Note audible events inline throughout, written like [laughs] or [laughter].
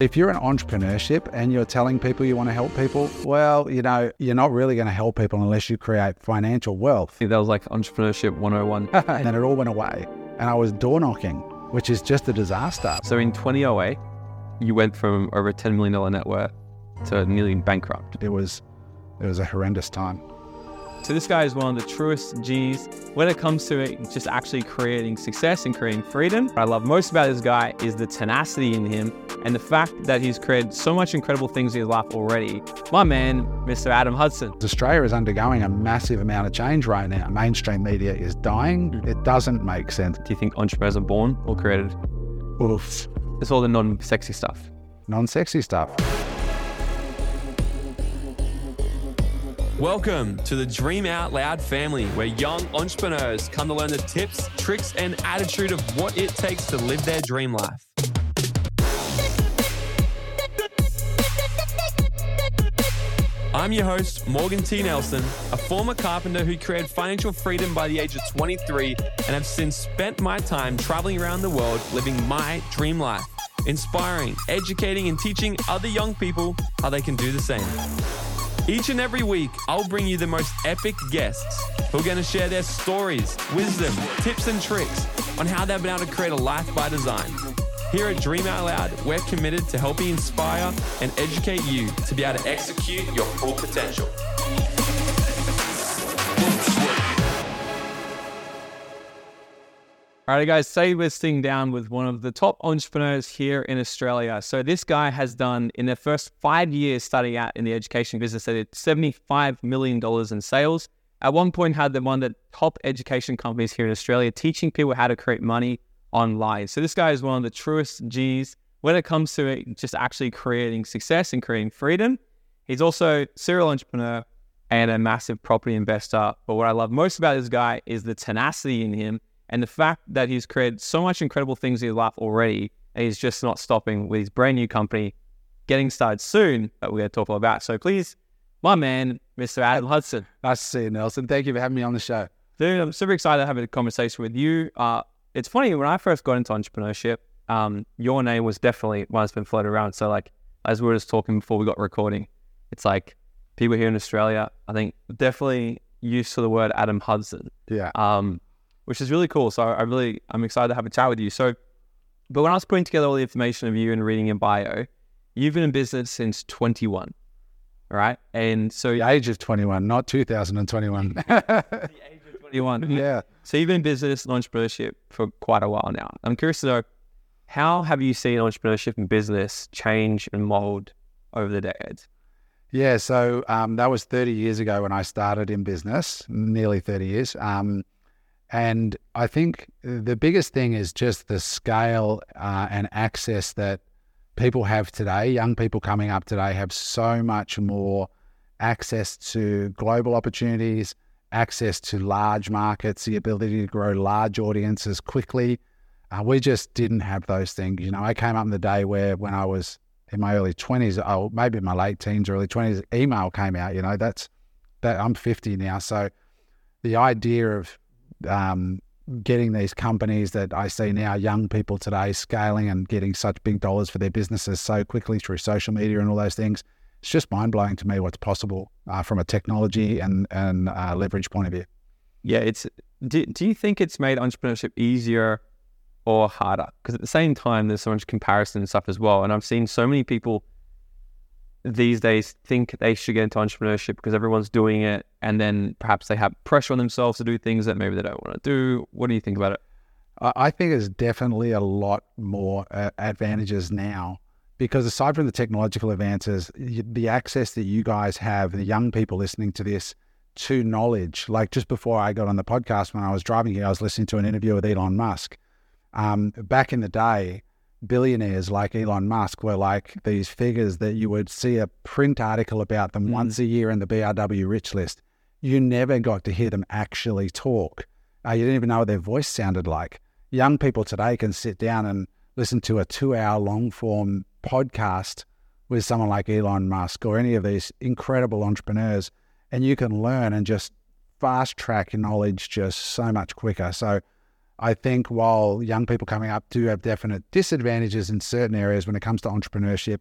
If you're in entrepreneurship and you're telling people you want to help people, well, you know, you're not really going to help people unless you create financial wealth. that was like entrepreneurship 101. [laughs] and then it all went away. And I was door knocking, which is just a disaster. so in 2008, you went from over a $10 million net worth to nearly bankrupt. It was it was a horrendous time. So this guy is one of the truest G's when it comes to it, just actually creating success and creating freedom. What I love most about this guy is the tenacity in him and the fact that he's created so much incredible things in his life already. My man, Mr. Adam Hudson. Australia is undergoing a massive amount of change right now. Mainstream media is dying. It doesn't make sense. Do you think entrepreneurs are born or created? Oof. It's all the non-sexy stuff. Non sexy stuff. Welcome to the Dream Out Loud family, where young entrepreneurs come to learn the tips, tricks, and attitude of what it takes to live their dream life. I'm your host, Morgan T. Nelson, a former carpenter who created financial freedom by the age of 23 and have since spent my time traveling around the world living my dream life, inspiring, educating, and teaching other young people how they can do the same. Each and every week, I'll bring you the most epic guests who are going to share their stories, wisdom, tips, and tricks on how they've been able to create a life by design. Here at Dream Out Loud, we're committed to helping inspire and educate you to be able to execute your full potential. All right, guys, say we're sitting down with one of the top entrepreneurs here in Australia. So this guy has done in their first five years studying out in the education business, they did $75 million in sales. At one point had them one of the top education companies here in Australia, teaching people how to create money online. So this guy is one of the truest G's when it comes to it, just actually creating success and creating freedom. He's also serial entrepreneur and a massive property investor. But what I love most about this guy is the tenacity in him and the fact that he's created so much incredible things in his life already, and he's just not stopping with his brand new company getting started soon that we're going to talk all about. So please, my man, Mr. Adam Hudson. Nice to see you, Nelson. Thank you for having me on the show. Dude, I'm super excited to have a conversation with you. Uh, it's funny, when I first got into entrepreneurship, um, your name was definitely one that's been floated around. So, like, as we were just talking before we got recording, it's like people here in Australia, I think, definitely used to the word Adam Hudson Yeah. um, which is really cool. So I really, I'm excited to have a chat with you. So, but when I was putting together all the information of you and reading your bio, you've been in business since 21, right? And so The age of 21, not 2021. [laughs] the age of 21. [laughs] yeah. So you've been in business and entrepreneurship for quite a while now. I'm curious to know, how have you seen entrepreneurship and business change and mold over the decades? Yeah, so um, that was 30 years ago when I started in business, nearly 30 years. Um, and I think the biggest thing is just the scale uh, and access that people have today. Young people coming up today have so much more access to global opportunities, access to large markets, the ability to grow large audiences quickly. Uh, we just didn't have those things. You know, I came up in the day where when I was in my early 20s, oh, maybe my late teens, early 20s, email came out. You know, that's that I'm 50 now. So the idea of um, getting these companies that I see now, young people today, scaling and getting such big dollars for their businesses so quickly through social media and all those things, it's just mind blowing to me what's possible uh, from a technology and, and uh, leverage point of view. Yeah, it's. Do, do you think it's made entrepreneurship easier or harder? Because at the same time, there's so much comparison and stuff as well. And I've seen so many people these days think they should get into entrepreneurship because everyone's doing it, and then perhaps they have pressure on themselves to do things that maybe they don't want to do. What do you think about it? I think there's definitely a lot more uh, advantages now because aside from the technological advances, the access that you guys have, the young people listening to this, to knowledge. Like just before I got on the podcast, when I was driving here, I was listening to an interview with Elon Musk. Um, back in the day, billionaires like Elon Musk were like these figures that you would see a print article about them Mm. once a year in the BRW rich list. You never got to hear them actually talk. Uh, you didn't even know what their voice sounded like. Young people today can sit down and listen to a two hour long form podcast with someone like Elon Musk or any of these incredible entrepreneurs, and you can learn and just fast track your knowledge just so much quicker. So I think while young people coming up do have definite disadvantages in certain areas when it comes to entrepreneurship,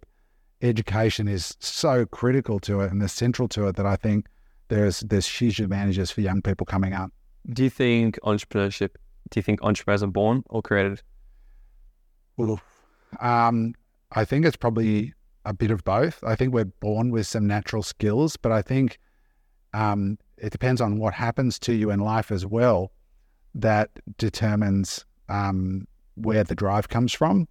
education is so critical to it and is central to it that I think there's there's huge advantages for young people coming up. Do you think entrepreneurship? Do you think entrepreneurs are born or created? Um, I think it's probably a bit of both. I think we're born with some natural skills, but I think um, it depends on what happens to you in life as well that determines um, where the drive comes from.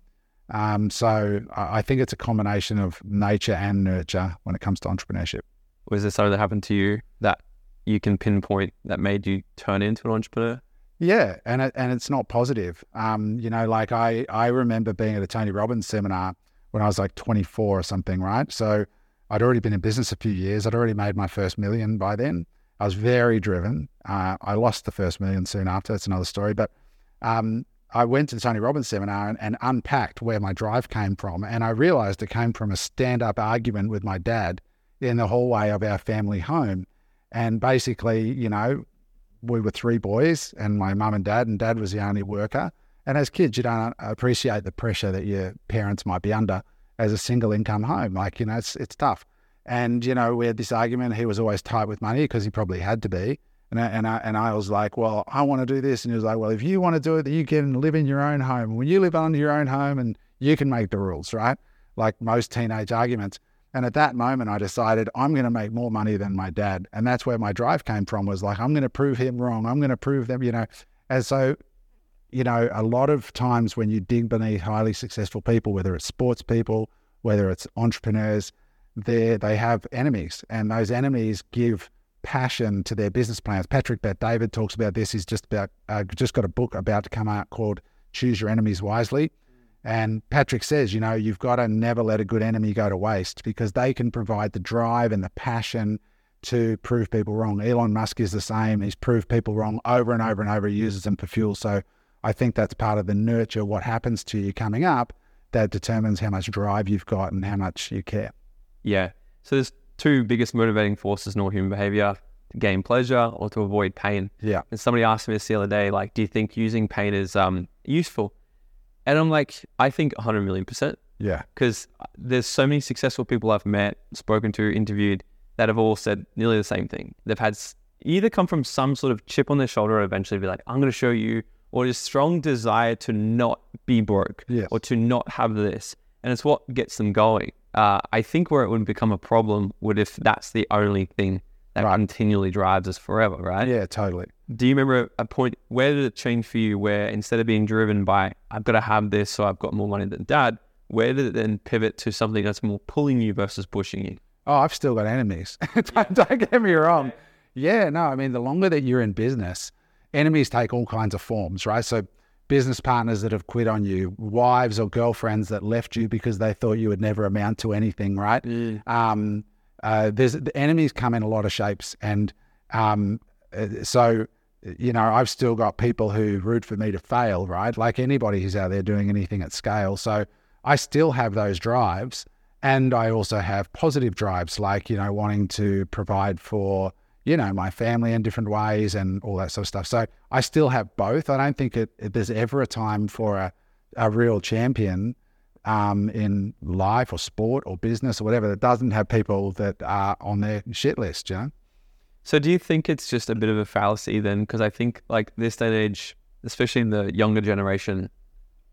Um, so I think it's a combination of nature and nurture when it comes to entrepreneurship. Was there something that happened to you that you can pinpoint that made you turn into an entrepreneur? Yeah, and it, and it's not positive. Um, you know, like I I remember being at a Tony Robbins seminar when I was like 24 or something, right? So I'd already been in business a few years. I'd already made my first million by then. I was very driven. Uh, I lost the first million soon after. That's another story. But um, I went to the Tony Robbins seminar and, and, unpacked where my drive came from. And I realized it came from a stand up argument with my dad in the hallway of our family home. And basically, you know, we were three boys and my mum and dad, and dad was the only worker. And as kids, you don't appreciate the pressure that your parents might be under as a single income home. Like, you know, it's, it's tough. And, you know, we had this argument. He was always tight with money because he probably had to be. And I, and, I, and I was like, well, I want to do this. And he was like, well, if you want to do it, you can live in your own home. When you live under your own home and you can make the rules, right? Like most teenage arguments. And at that moment, I decided I'm going to make more money than my dad. And that's where my drive came from was like, I'm going to prove him wrong. I'm going to prove them, you know. And so, you know, a lot of times when you dig beneath highly successful people, whether it's sports people, whether it's entrepreneurs, they they have enemies, and those enemies give passion to their business plans. Patrick Bet David talks about this. He's just about uh, just got a book about to come out called "Choose Your Enemies Wisely." And Patrick says, you know, you've got to never let a good enemy go to waste because they can provide the drive and the passion to prove people wrong. Elon Musk is the same. He's proved people wrong over and over and over. He uses them for fuel. So I think that's part of the nurture, what happens to you coming up, that determines how much drive you've got and how much you care. Yeah. So there's two biggest motivating forces in all human behavior to gain pleasure or to avoid pain. Yeah. And somebody asked me this the other day, like, do you think using pain is um, useful? And I'm like, I think 100 million percent. Yeah. Because there's so many successful people I've met, spoken to, interviewed that have all said nearly the same thing. They've had either come from some sort of chip on their shoulder or eventually be like, I'm going to show you, or a strong desire to not be broke yes. or to not have this. And it's what gets them going. Uh, I think where it would become a problem would if that's the only thing that right. continually drives us forever, right? Yeah, totally. Do you remember a point where did it change for you where instead of being driven by I've got to have this so I've got more money than dad, where did it then pivot to something that's more pulling you versus pushing you? Oh, I've still got enemies. [laughs] don't, don't, get me wrong. Yeah, no, I mean the longer that you're in business, enemies take all kinds of forms, right? So business partners that have quit on you, wives or girlfriends that left you because they thought you would never amount to anything, right? Mm. Um, uh, there's the enemies come in a lot of shapes, and um, uh, so you know I've still got people who root for me to fail, right? Like anybody who's out there doing anything at scale. So I still have those drives, and I also have positive drives, like you know wanting to provide for you know, my family in different ways and all that sort of stuff. So I still have both. I don't think it, it, there's ever a time for a, a real champion um, in life or sport or business or whatever that doesn't have people that are on their shit list, you know? So do you think it's just a bit of a fallacy then? Because I think like this day and age, especially in the younger generation,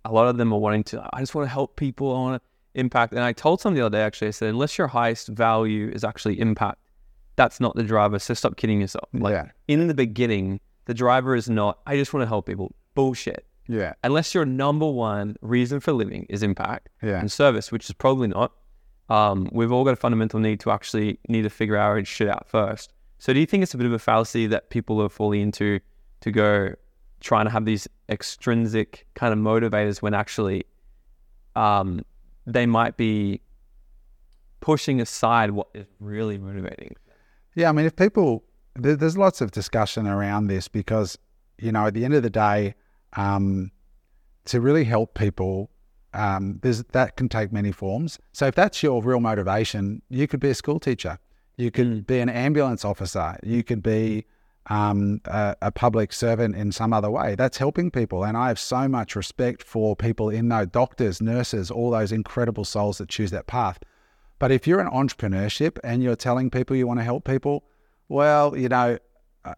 a lot of them are wanting to, I just want to help people, I want to impact. And I told someone the other day, actually, I said, unless your highest value is actually impact, that's not the driver. So stop kidding yourself. Like yeah. in the beginning, the driver is not, I just want to help people. Bullshit. Yeah. Unless your number one reason for living is impact yeah. and service, which is probably not. Um, we've all got a fundamental need to actually need to figure our shit out first. So do you think it's a bit of a fallacy that people are falling into to go trying to have these extrinsic kind of motivators when actually um, they might be pushing aside what is really motivating? Yeah, I mean, if people, there's lots of discussion around this because, you know, at the end of the day, um, to really help people, um, there's, that can take many forms. So if that's your real motivation, you could be a school teacher, you could mm. be an ambulance officer, you could be um, a, a, public servant in some other way. That's helping people. And I have so much respect for people in those doctors, nurses, all those incredible souls that choose that path. But if you're in entrepreneurship and you're telling people you want to help people, well, you know,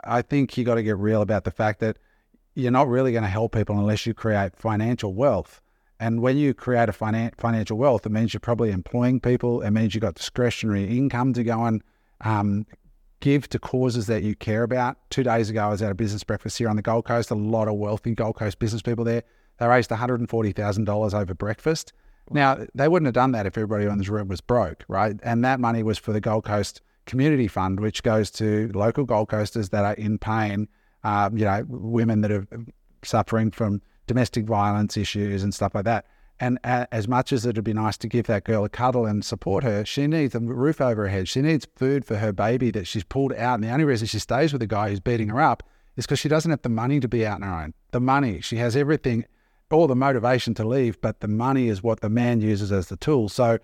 I think you got to get real about the fact that you're not really going to help people unless you create financial wealth. And when you create a finan- financial wealth, it means you're probably employing people. It means you've got discretionary income to go and um, give to causes that you care about. Two days ago, I was at a business breakfast here on the Gold Coast. A lot of wealthy Gold Coast business people there. They raised $140,000 over breakfast. Now, they wouldn't have done that if everybody in this room was broke, right? And that money was for the Gold Coast Community Fund, which goes to local Gold Coasters that are in pain, um, you know, women that are suffering from domestic violence issues and stuff like that. And as much as it'd be nice to give that girl a cuddle and support her, she needs a roof over her head. She needs food for her baby that she's pulled out. And the only reason she stays with the guy who's beating her up is because she doesn't have the money to be out on her own. The money, she has everything, all the motivation to leave, but the money is what the man uses as the tool. So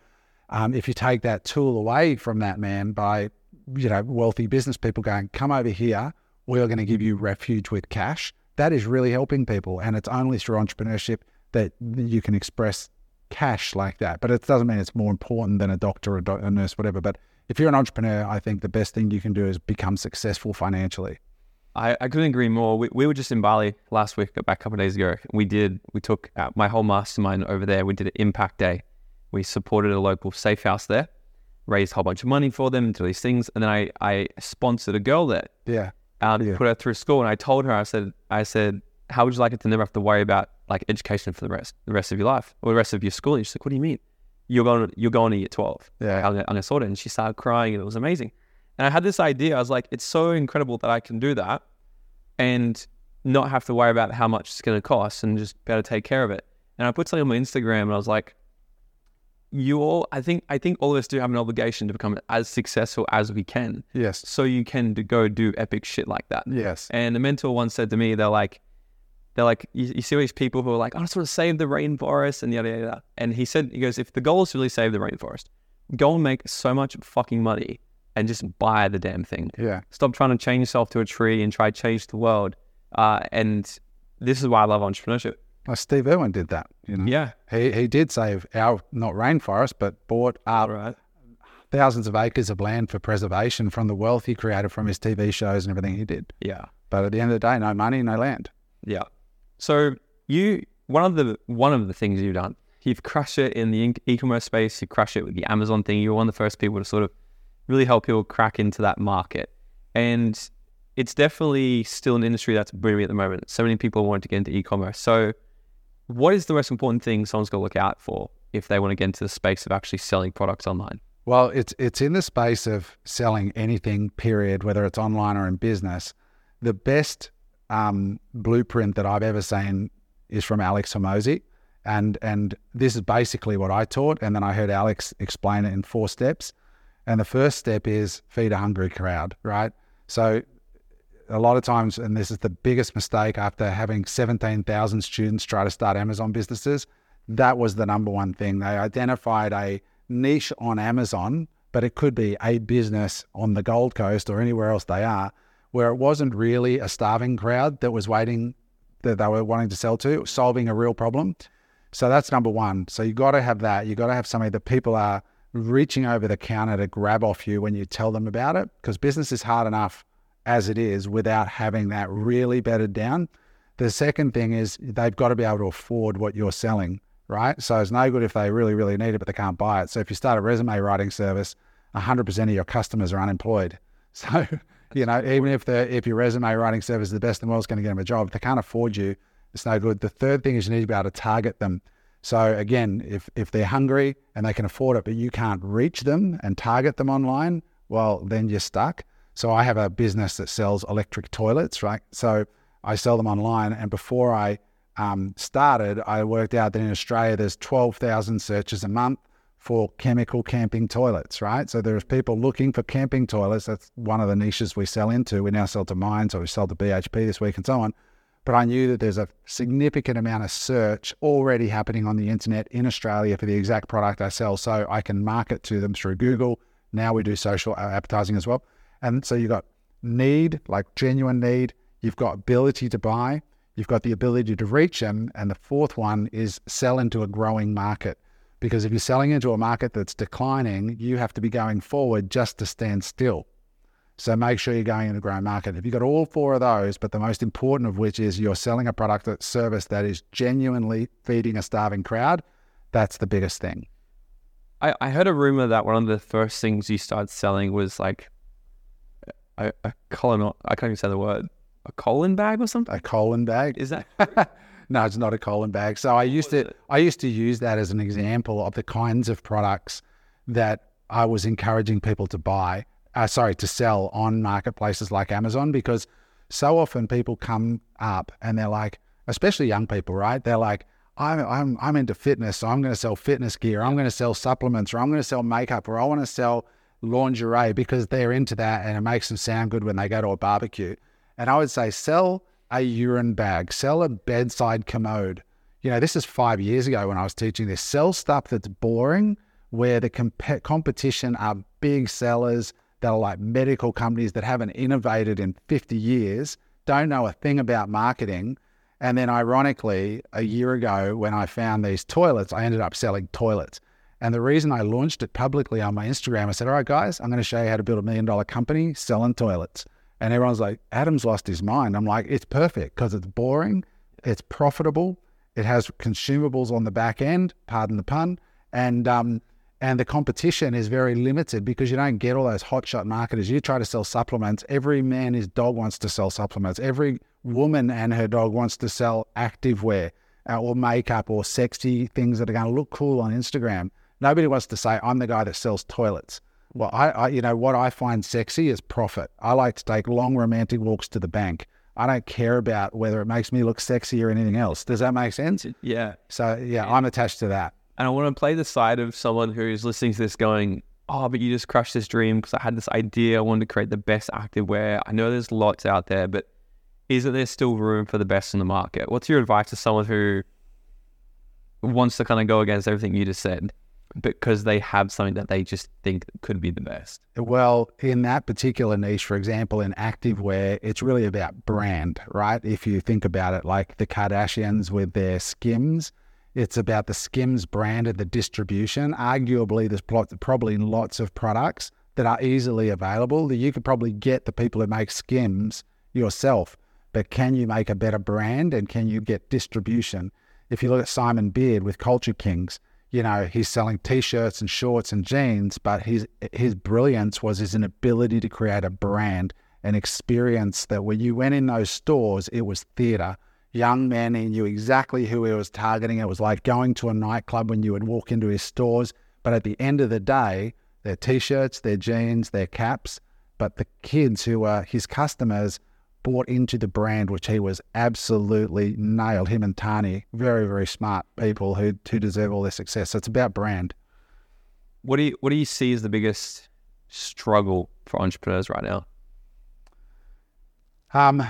um, if you take that tool away from that man by, you know, wealthy business people going, come over here, we're going to give you refuge with cash, that is really helping people. And it's only through entrepreneurship that you can express cash like that. But it doesn't mean it's more important than a doctor or a nurse, whatever. But if you're an entrepreneur, I think the best thing you can do is become successful financially. I, I couldn't agree more. We, we were just in Bali last week, back a couple of days ago. We did, we took uh, my whole mastermind over there. We did an impact day. We supported a local safe house there, raised a whole bunch of money for them, to these things. And then I, I sponsored a girl there. Yeah. Um, yeah. Put her through school. And I told her, I said, I said, how would you like it to never have to worry about like education for the rest the rest of your life or the rest of your schooling? She's like, what do you mean? You're going you're going to year twelve. Yeah, I'm, I'm gonna sort it. And she started crying, and it was amazing. And I had this idea. I was like, it's so incredible that I can do that, and not have to worry about how much it's going to cost, and just be able to take care of it. And I put something on my Instagram, and I was like, you all i think i think all of us do have an obligation to become as successful as we can yes so you can go do epic shit like that yes and the mentor once said to me they're like they're like, you, you see all these people who are like, I just want to save the rainforest and yada, yada, yada. And he said, he goes, if the goal is to really save the rainforest, go and make so much fucking money and just buy the damn thing. Yeah. Stop trying to change yourself to a tree and try to change the world. Uh, and this is why I love entrepreneurship. Well, Steve Irwin did that. You know. Yeah. He he did save our not rainforest, but bought up right. thousands of acres of land for preservation from the wealth he created from his TV shows and everything he did. Yeah. But at the end of the day, no money, no land. Yeah. So you one of the one of the things you've done, you've crushed it in the e-commerce space. You crushed it with the Amazon thing. You're one of the first people to sort of really help people crack into that market, and it's definitely still an industry that's booming at the moment. So many people want to get into e-commerce. So, what is the most important thing someone's got to look out for if they want to get into the space of actually selling products online? Well, it's it's in the space of selling anything. Period, whether it's online or in business. The best um, blueprint that I've ever seen is from Alex Hormozi. And, and this is basically what I taught. And then I heard Alex explain it in four steps. And the first step is feed a hungry crowd, right? So a lot of times, and this is the biggest mistake after having 17,000 students try to start Amazon businesses, that was the number one thing. They identified a niche on Amazon, but it could be a business on the Gold Coast or anywhere else they are where it wasn't really a starving crowd that was waiting that they were wanting to sell to, solving a real problem. So that's number one. So you got to have that. You got to have something that people are reaching over the counter to grab off you when you tell them about it, because business is hard enough as it is without having that really bedded down. The second thing is they've got to be able to afford what you're selling, right? So it's no good if they really, really need it, but they can't buy it. So if you start a resume writing service, 100% of your customers are unemployed. [laughs] So you know, even if the if your resume writing service is the best in the world, is going to get them a job. If they can't afford you, it's no good. The third thing is you need to be able to target them. So again, if if they're hungry and they can afford it, but you can't reach them and target them online, well, then you're stuck. So I have a business that sells electric toilets, right? So I sell them online, and before I um, started, I worked out that in Australia there's 12,000 searches a month for chemical camping toilets, right? So there's people looking for camping toilets. That's one of the niches we sell into. We now sell to mines or we sell to BHP this week and so on. But I knew that there's a significant amount of search already happening on the internet in Australia for the exact product I sell. So I can market to them through Google. Now we do social uh, advertising as well. And so you've got need, like genuine need. You've got ability to buy. You've got the ability to reach them. And the fourth one is sell into a growing market. Because if you're selling into a market that's declining, you have to be going forward just to stand still. So make sure you're going into a growing market. If you've got all four of those, but the most important of which is you're selling a product or service that is genuinely feeding a starving crowd, that's the biggest thing. I, I heard a rumor that one of the first things you started selling was like a, a colon. I can't even say the word. A colon bag or something. A colon bag? Is that? [laughs] no, it's not a colon bag. So I used to I used to use that as an example of the kinds of products that I was encouraging people to buy. Uh, sorry, to sell on marketplaces like Amazon because so often people come up and they're like, especially young people, right? They're like, I'm, I'm, I'm into fitness, so I'm going to sell fitness gear. I'm going to sell supplements, or I'm going to sell makeup, or I want to sell lingerie because they're into that and it makes them sound good when they go to a barbecue. And I would say sell a urine bag, sell a bedside commode. You know, this is five years ago when I was teaching this. Sell stuff that's boring, where the comp- competition are big sellers that are like medical companies that haven't innovated in 50 years, don't know a thing about marketing and then, ironically, a year ago, when I found these toilets, I ended up selling toilets. And the reason I launched it publicly on my Instagram, I said, All right, guys, I'm going to show you how to build a million dollar company selling toilets. And everyone's like, Adam's lost his mind. I'm like, It's perfect because it's boring, it's profitable, it has consumables on the back end, pardon the pun. And, um, and the competition is very limited because you don't get all those hotshot marketers. You try to sell supplements, every man his dog wants to sell supplements. Every woman and her dog wants to sell activewear uh, or makeup or sexy things that are going to look cool on Instagram. Nobody wants to say, I'm the guy that sells toilets. Well, I, I, you know, what I find sexy is profit. I like to take long romantic walks to the bank. I don't care about whether it makes me look sexy or anything else. Does that make sense? Yeah. So, yeah, yeah. I'm attached to that. And I want to play the side of someone who's listening to this going, oh, but you just crushed this dream because I had this idea. I wanted to create the best activewear. I know there's lots out there, but is that there's still room for the best in the market. What's your advice to someone who wants to kind of go against everything you just said because they have something that they just think could be the best? Well, in that particular niche, for example, in activewear, it's really about brand, right? If you think about it, like the Kardashians with their Skims, it's about the Skims brand and the distribution. Arguably, there's probably lots of products that are easily available that you could probably get the people who make Skims yourself but can you make a better brand and can you get distribution? If you look at Simon Beard with Culture Kings, you know, he's selling t-shirts and shorts and jeans, but his his brilliance was his ability to create a brand, an experience that when you went in those stores, it was theater. Young men, he knew exactly who he was targeting. It was like going to a nightclub when you would walk into his stores. But at the end of the day, their t-shirts, their jeans, their caps, but the kids who were his customers bought into the brand, which he was absolutely nailed. Him and Tahnee, very very smart people who who deserve all their success. So it's about brand. What do you what do you see as the biggest struggle for entrepreneurs right now? Um,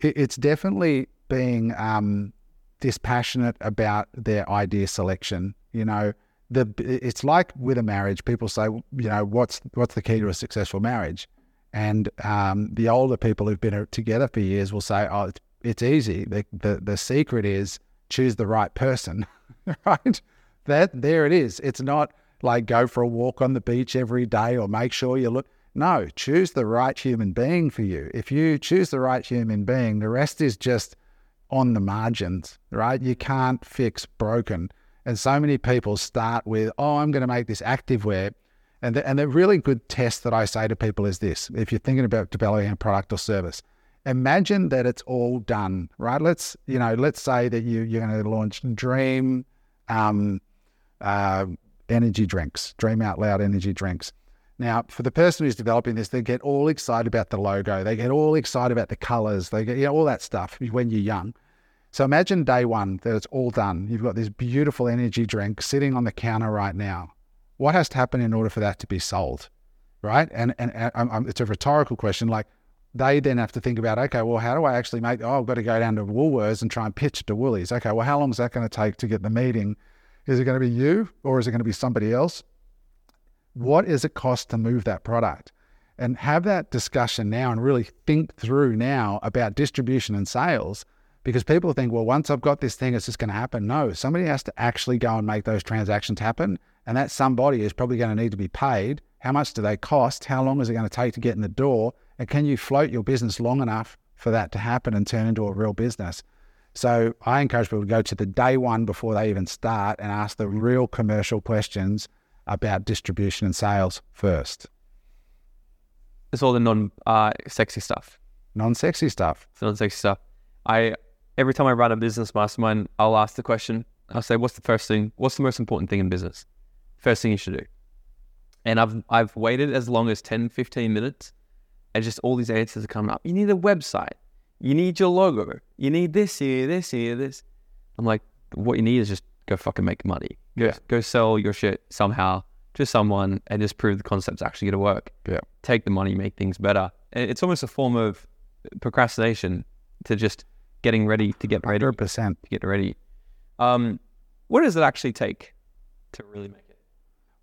it, it's definitely being um, dispassionate about their idea selection. You know, the it's like with a marriage. People say, you know, what's what's the key to a successful marriage? And um, the older people who've been together for years will say, "Oh, it's, it's easy. The, the the secret is choose the right person, [laughs] right? That there it is. It's not like go for a walk on the beach every day or make sure you look. No, choose the right human being for you. If you choose the right human being, the rest is just on the margins, right? You can't fix broken. And so many people start with, oh, I'm going to make this activewear and the, and the really good test that I say to people is this: if you're thinking about developing a product or service, imagine that it's all done, right? Let's you know, let's say that you you're going to launch Dream um, uh, energy drinks, Dream Out Loud energy drinks. Now, for the person who's developing this, they get all excited about the logo. They get all excited about the colors. They get you know, all that stuff when you're young. So imagine day one that it's all done. You've got this beautiful energy drink sitting on the counter right now what has to happen in order for that to be sold, right? And and, and um, um, it's a rhetorical question. Like they then have to think about, okay, well, how do I actually make? Oh, I've got to go down to Woolworths and try and pitch it to Woolies. Okay, well, how long is that going to take to get the meeting? Is it going to be you or is it going to be somebody else? What is it cost to move that product? and have that discussion now and really think through now about distribution and sales because people think, well, once I've got this thing, it's just going to happen. No, somebody has to actually go and make those transactions happen. And that somebody is probably going to need to be paid. How much do they cost? How long is it going to take to get in the door? And can you float your business long enough for that to happen and turn into a real business? So I encourage people to go to the day one before they even start and ask the real commercial questions about distribution and sales first. It's all the non uh, sexy stuff. Non sexy stuff. It's non sexy stuff. I every time I run a business mastermind, I'll ask the question. I'll say, "What's the first thing? What's the most important thing in business? First thing you should do." And I've I've waited as long as 10, 15 minutes, and just all these answers are coming up. You need a website. You need your logo. You need this here, this here, this. I'm like, what you need is just go fucking make money. Go, Yeah. go sell your shit somehow to someone and just prove the concept's actually going to work. Yeah. Take the money, make things better. It's almost a form of procrastination to just getting ready to get ready. 100%. get ready. Um, what does it actually take to really make it?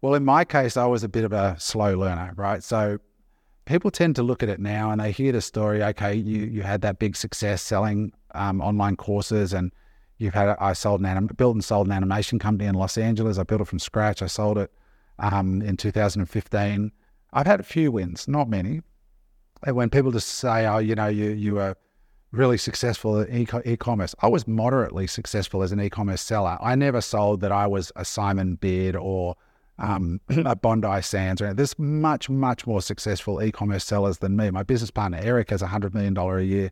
Well, in my case, I was a bit of a slow learner, right? So people tend to look at it now and they hear the story. Okay, you you had that big success selling um, online courses, and you've had I sold an anim- built and sold an animation company in Los Angeles. I built it from scratch. I sold it um, in 2015. I've had a few wins, not many. And when people just say, "Oh, you know, you you were really successful at e-commerce," I was moderately successful as an e-commerce seller. I never sold that I was a Simon Beard or um, [clears throat] a Bondi Sands. Or there's much much more successful e-commerce sellers than me. My business partner Eric has a hundred million dollar a year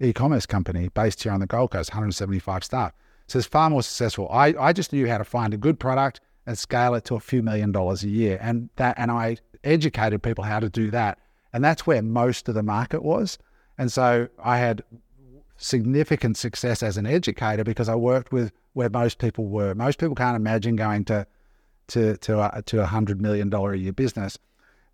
e-commerce company based here on the Gold Coast, 175 staff. So it's far more successful. I, I just knew how to find a good product and scale it to a few million dollars a year. And that and I educated people how to do that. And that's where most of the market was. And so I had significant success as an educator because I worked with where most people were. Most people can't imagine going to to to a, to a hundred million dollar a year business.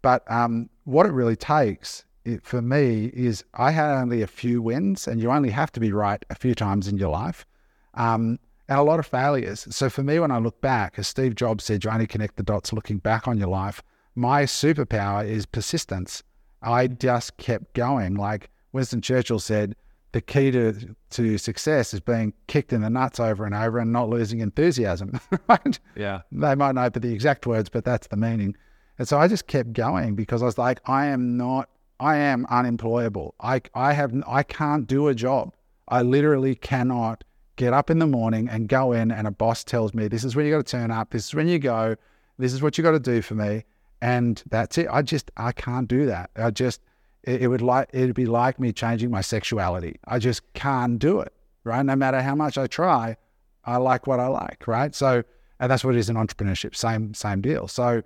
But um, what it really takes it, for me is I had only a few wins, and you only have to be right a few times in your life, um, and a lot of failures. So for me, when I look back, as Steve Jobs said, you only connect the dots looking back on your life. My superpower is persistence. I just kept going. Like Winston Churchill said, the key to to success is being kicked in the nuts over and over and not losing enthusiasm. [laughs] right? Yeah. they might not know the exact words, but that's the meaning. And so I just kept going because I was like, I am not, I am unemployable. I, I have, I can't do a job. I literally cannot get up in the morning and go in, and a boss tells me, this is when you got to turn up, this is when you go, this is what you got to do for me, and that's it. I just, I can't do that. I just, it, it would like, it'd be like me changing my sexuality. I just can't do it. Right? No matter how much I try, I like what I like, right? So, and that's what it is in entrepreneurship. Same, same deal. So,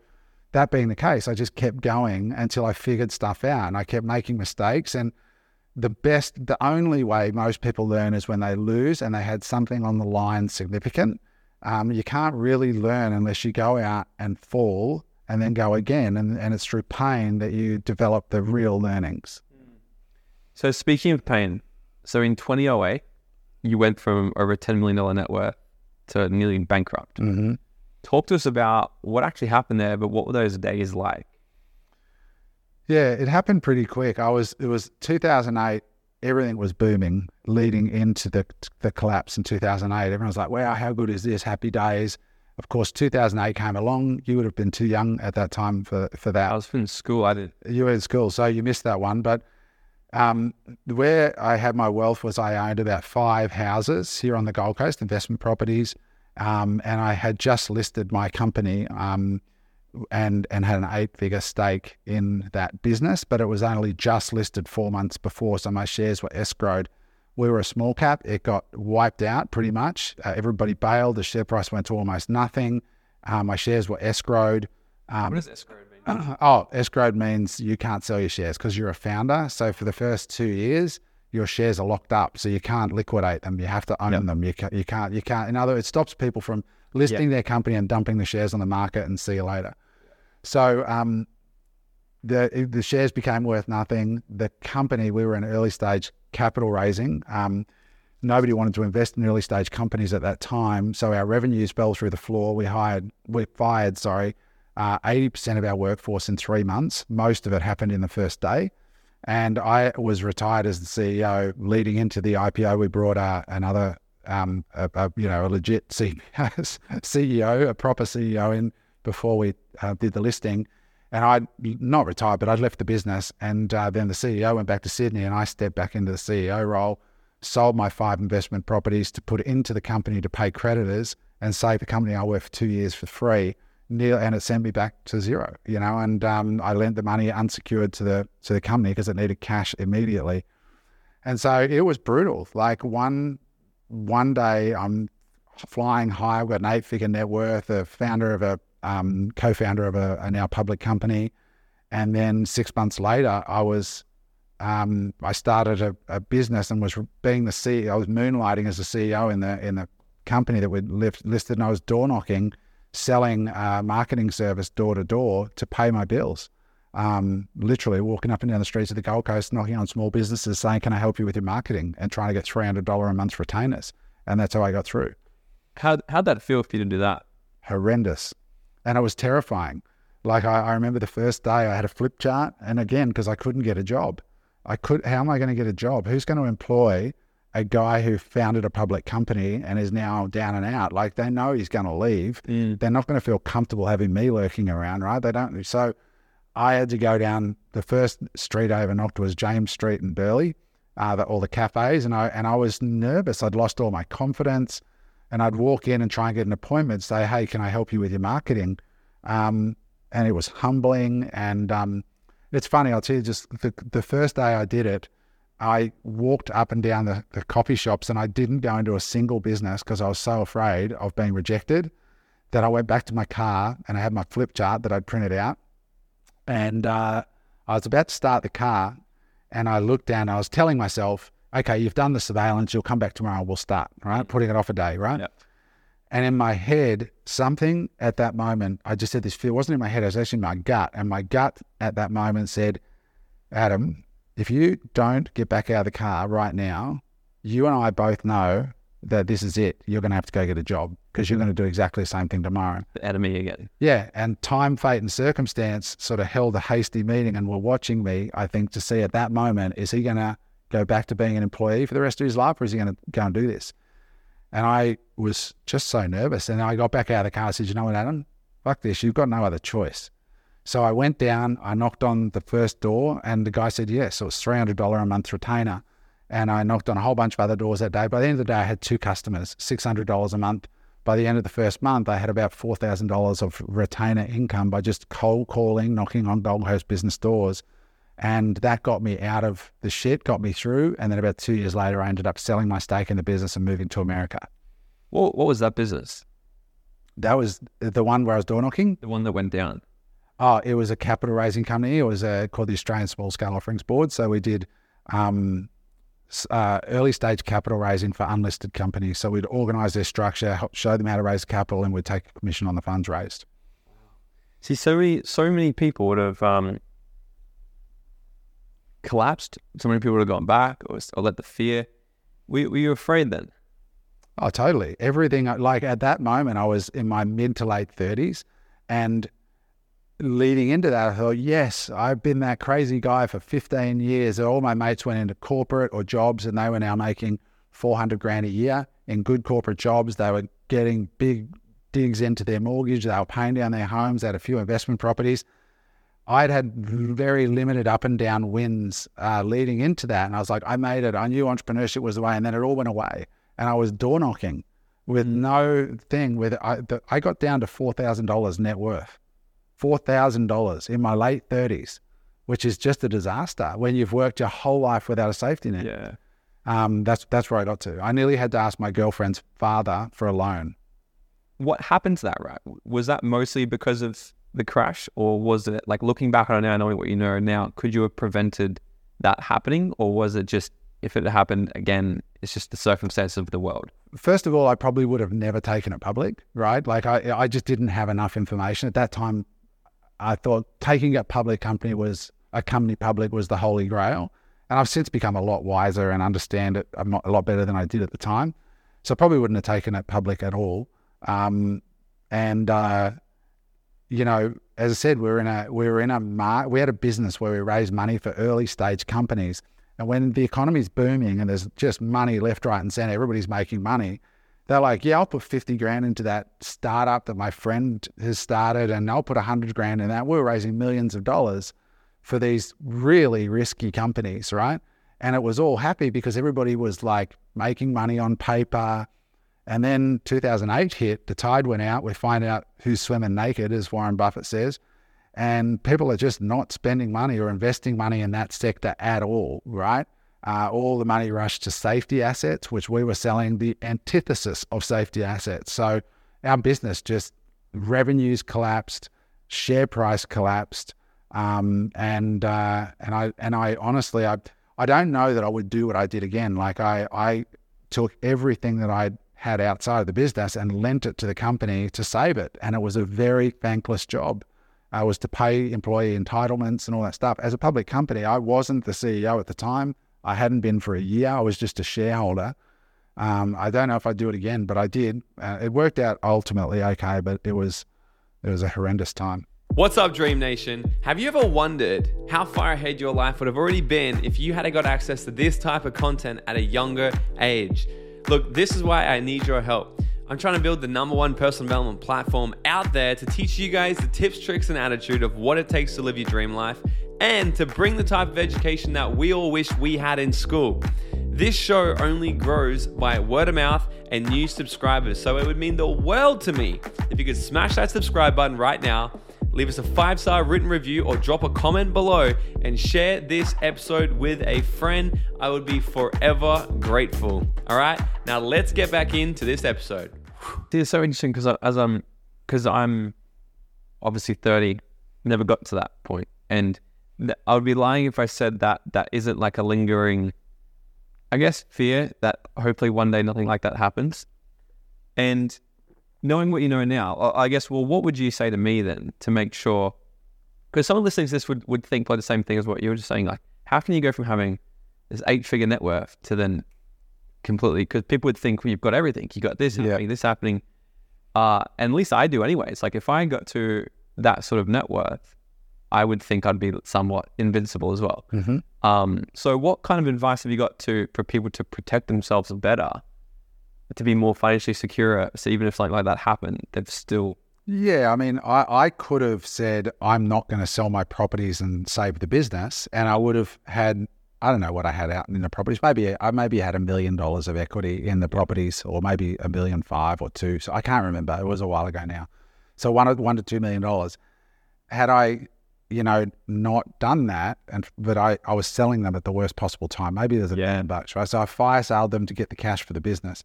that being the case, I just kept going until I figured stuff out, and I kept making mistakes. And the best, the only way most people learn is when they lose and they had something on the line significant. Um, you can't really learn unless you go out and fall and then go again, and, and it's through pain that you develop the real learnings. So speaking of pain, so in 2008, you went from over $10 million net worth to nearly bankrupt. Mm-hmm. Talk to us about what actually happened there, but what were those days like? Yeah, it happened pretty quick. I was it was 2008. Everything was booming, leading into the the collapse in 2008. Everyone was like, "Wow, how good is this? Happy days." Of course, 2008 came along. You would have been too young at that time for for that. I was in school. I did. You were in school, so you missed that one. But um, where I had my wealth was I owned about five houses here on the Gold Coast, investment properties, um, and I had just listed my company. Um, and and had an eight figure stake in that business, but it was only just listed four months before, so my shares were escrowed. We were a small cap; it got wiped out pretty much. Uh, everybody bailed. The share price went to almost nothing. Uh, my shares were escrowed. Um, What does escrow mean? [clears throat] oh, escrowed means you can't sell your shares because you're a founder. So for the first two years, your shares are locked up, so you can't liquidate them. You have to own Yep. them. You can't. You can't. You can't. In other words, it stops people from listing their company and dumping the shares on the market and see you later. So um, the the shares became worth nothing. The company we were in early stage capital raising. Um, nobody wanted to invest in early stage companies at that time, so our revenues fell through the floor. We hired, we fired, sorry, uh, 80% of our workforce in three months. Most of it happened in the first day. And I was retired as the CEO. Leading into the IPO, we brought uh, another, um, a, a, you know, a legit CEO, [laughs] a proper CEO in before we uh, did the listing. And I'd not retired, but I'd left the business. And uh, then the CEO went back to Sydney, and I stepped back into the CEO role, sold my five investment properties to put into the company to pay creditors and save the company I worked for two years for free and it sent me back to zero, you know. And um, I lent the money unsecured to the to the company because it needed cash immediately, and so it was brutal. Like one one day, I'm flying high. Got an eight figure net worth, a founder of a um, co-founder of a, a, now public company, and then six months later, I was. Um, I started a, a, business and was being the CEO. I was moonlighting as the CEO in the in the company that we lift listed, and I was door knocking selling a marketing service door to door to pay my bills. Um, literally walking up and down the streets of the Gold Coast, knocking on small businesses, saying, "Can I help you with your marketing?" and trying to get three hundred dollar a month retainers, and that's how I got through. How how'd that feel for you to do that? Horrendous, and it was terrifying. Like I, I remember the first day, I had a flip chart, and again because I couldn't get a job, I could. How am I going to get a job? Who's going to employ a guy who founded a public company and is now down and out. Like they know he's going to leave. Mm. They're not going to feel comfortable having me lurking around, right? They don't. So I had to go down. The first street I ever knocked was James Street in Burleigh, uh, the, all the cafes, and I and I was nervous. I'd lost all my confidence, and I'd walk in and try and get an appointment. Say, hey, can I help you with your marketing? Um, and it was humbling. And um, it's funny. I'll tell you, just the the first day I did it I walked up and down the, the coffee shops and I didn't go into a single business because I was so afraid of being rejected that I went back to my car and I had my flip chart that I'd printed out. And uh, I was about to start the car and I looked down and I was telling myself, okay, you've done the surveillance, you'll come back tomorrow, we'll start, right? Putting it off a day, right? Yep. And in my head, something at that moment, I just had this feel, it wasn't in my head, it was actually in my gut. And my gut at that moment said, Adam, if you don't get back out of the car right now, you and I both know that this is it. You're going to have to go get a job because you're going to do exactly the same thing tomorrow. Out of me again. Yeah. And time, fate, and circumstance sort of held a hasty meeting and were watching me, I think, to see at that moment, is he going to go back to being an employee for the rest of his life or is he going to go and do this? And I was just so nervous. And I got back out of the car and said, you know what, Adam? Fuck this. You've got no other choice. So I went down, I knocked on the first door, and the guy said yes. So it was $300 a month retainer. And I knocked on a whole bunch of other doors that day. By the end of the day, I had two customers, $600 a month. By the end of the first month, I had about $4,000 of retainer income by just cold calling, knocking on Coast business doors. And that got me out of the shit, got me through. And then about two years later, I ended up selling my stake in the business and moving to America. What, what was that business? That was the one where I was door knocking. The one that went down. Oh, it was a capital raising company. It was uh, called the Australian Small Scale Offerings Board. So we did um, uh, early stage capital raising for unlisted companies. So we'd organise their structure, help show them how to raise capital, and we'd take a commission on the funds raised. See, so many, so many people would have um, collapsed. So many people would have gone back or, or let the fear. Were, were you afraid then? Oh, totally. Everything, like at that moment, I was in my mid to late 30s. And leading into that, I thought, yes, I've been that crazy guy for 15 years. All my mates went into corporate or jobs and they were now making 400 grand a year in good corporate jobs. They were getting big digs into their mortgage. They were paying down their homes. They had a few investment properties. I'd had very limited up and down wins uh, leading into that. And I was like, I made it. I knew entrepreneurship was the way. And then it all went away. And I was door knocking with mm. no thing. With I, the, I got down to $4,000 net worth $4,000 in my late 30s, which is just a disaster when you've worked your whole life without a safety net. Yeah. Um, that's, that's where I got to. I nearly had to ask my girlfriend's father for a loan. What happened to that, right? Was that mostly because of the crash, or was it like looking back on it now, knowing what you know now, could you have prevented that happening, or was it just if it happened again, it's just the circumstance of the world? First of all, I probably would have never taken it public, right? Like I, I just didn't have enough information at that time. I thought taking a public company was a company public was the holy grail. And I've since become a lot wiser and understand it I'm not a lot better than I did at the time. So I probably wouldn't have taken it public at all. Um, and uh, you know, as I said, we are in a we were in a mar- we had a business where we raised money for early stage companies, and when the economy's booming and there's just money left, right, and center, everybody's making money. They're like, yeah, I'll put fifty grand into that startup that my friend has started, and I'll put a hundred grand in that. We were raising millions of dollars for these really risky companies, right? And it was all happy because everybody was like making money on paper. And then 2008 hit, the tide went out. We find out who's swimming naked, as Warren Buffett says. And people are just not spending money or investing money in that sector at all, right? Uh, all the money rushed to safety assets, which we were selling the antithesis of safety assets. So our business just revenues collapsed, share price collapsed, um, and uh, and I and I honestly I I don't know that I would do what I did again. Like I I took everything that I had outside of the business and lent it to the company to save it, and it was a very thankless job. I was to pay employee entitlements and all that stuff. As a public company, I wasn't the CEO at the time. I hadn't been for a year. I was just a shareholder. Um, I don't know if I'd do it again, but I did. Uh, it worked out ultimately okay, but it was it was a horrendous time. What's up, Dream Nation? Have you ever wondered how far ahead your life would have already been if you had got access to this type of content at a younger age? Look, this is why I need your help. I'm trying to build the number one personal development platform out there to teach you guys the tips, tricks, and attitude of what it takes to live your dream life and to bring the type of education that we all wish we had in school. This show only grows by word of mouth and new subscribers, so it would mean the world to me if you could smash that subscribe button right now leave us a five star written review, or drop a comment below and share this episode with a friend. I would be forever grateful. All right, now let's get back into this episode. It's so interesting because as I'm, because I'm obviously 30, never got to that point, and I would be lying if I said that that isn't like a lingering, I guess, fear that hopefully one day nothing like that happens. And knowing what you know now, I guess, well, what would you say to me then to make sure? Because some of the listeners this would, would think like the same thing as what you were just saying. Like, how can you go from having this eight figure net worth to then completely? Because people would think well, you've got everything, you got this happening, yeah. this happening. Uh, and at least I do anyway. It's like if I got to that sort of net worth, I would think I'd be somewhat invincible as well. Mm-hmm. Um, so, what kind of advice have you got to for people to protect themselves better to be more financially secure. So even if something like that happened, they've still. Yeah, I mean, I, I could have said I'm not going to sell my properties and save the business, and I would have had I don't know what I had out in the properties. Maybe I maybe had a million dollars of equity in the properties, or maybe a million five or two. So I can't remember. It was a while ago now. So one one to two million dollars. Had I, you know, not done that, and but I, I was selling them at the worst possible time. Maybe there's a yeah. million bucks, right? So I fire sold them to get the cash for the business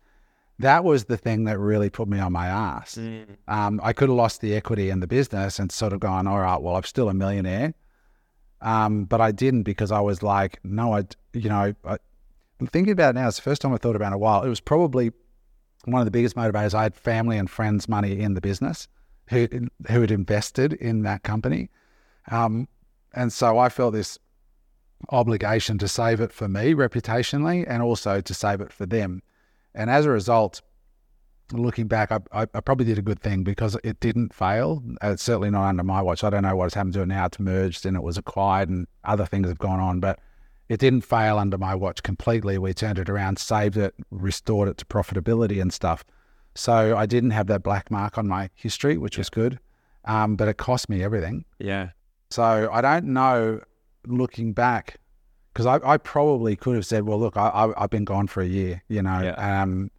that was the thing that really put me on my ass. Mm. Um, I could have lost the equity in the business and sort of gone, all right, well, I'm still a millionaire. Um, but I didn't because I was like, no, I, you know, I, am thinking about it now. It's the first time I thought about it in a while. It was probably one of the biggest motivators. I had family and friends' money in the business who who had invested in that company, um, and so I felt this obligation to save it for me reputationally, and also to save it for them. And as a result, looking back, I, I, probably did a good thing because it didn't fail. Uh, it's certainly not under my watch. I don't know what has happened to it now. It's merged and it was acquired and other things have gone on, but it didn't fail under my watch completely. We turned it around, saved it, restored it to profitability and stuff. So I didn't have that black mark on my history, which yeah. was good, um, but it cost me everything. Yeah. So I don't know, looking back, because I, I, probably could have said, well, look, I, have been gone for a year, you know. Yeah. Um,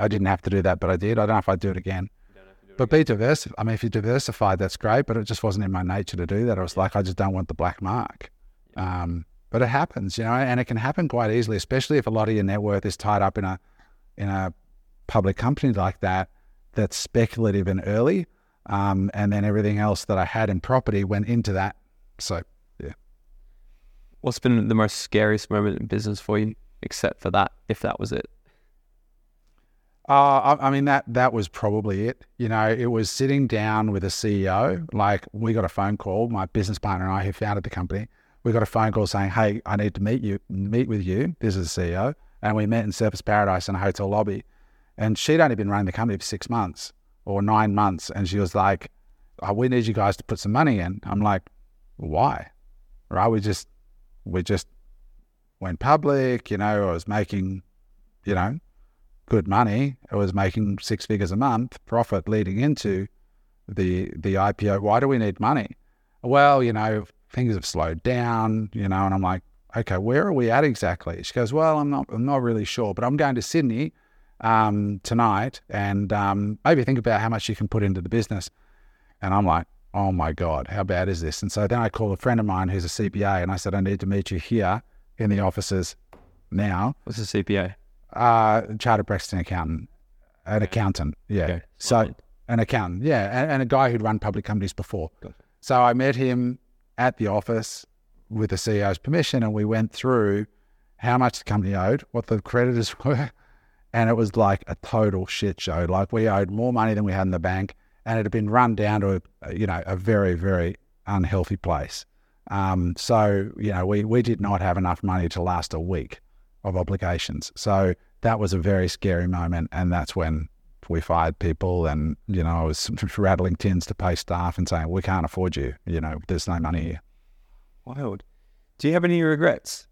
I didn't have to do that, but I did. I don't know if I'd do it again. Do it but again. be diverse. I mean, if you're diversified, that's great, but it just wasn't in my nature to do that. I was yeah. like, I just don't want the black mark. Yeah. Um, but it happens, you know, and it can happen quite easily, especially if a lot of your net worth is tied up in a in a public company like that that's speculative and early. Um, and then everything else that I had in property went into that. So What's been the most scariest moment in business for you, except for that, if that was it? Uh, I, I, mean that that was probably it. You know, it was sitting down with a CEO. Like we got a phone call. My business partner and I, who founded the company, we got a phone call saying, "Hey, I need to meet you, meet with you." This is the CEO, and we met in Surfers Paradise in a hotel lobby. And she'd only been running the company for six months or nine months, and she was like, oh, we need you guys to put some money in. I'm like, why? Right? We just, we just went public, you know, I was making, you know, good money. I was making six figures a month profit leading into the the IPO. Why do we need money? Well, you know, things have slowed down, you know, and I'm like, okay, where are we at exactly? She goes, well, I'm not, I'm not really sure, but I'm going to Sydney um, tonight, and um, maybe think about how much you can put into the business. And I'm like, oh my god, how bad is this? And so then I call a friend of mine who's a CPA, and I said, I need to meet you here in the offices now. What's a CPA? Uh, chartered practising accountant, an accountant, yeah. Okay. So an accountant, yeah, and, and a guy who'd run public companies before. Gotcha. So I met him at the office with the CEO's permission, and we went through how much the company owed, what the creditors [laughs] were, and it was like a total shit show. Like we owed more money than we had in the bank, and it had been run down to a, you know a very very unhealthy place. Um, so you know we we did not have enough money to last a week of obligations. So that was a very scary moment, and that's when we fired people, and you know I was [laughs] rattling tins to pay staff and saying we can't afford you. You know there's no money here. Wild. Do you have any regrets?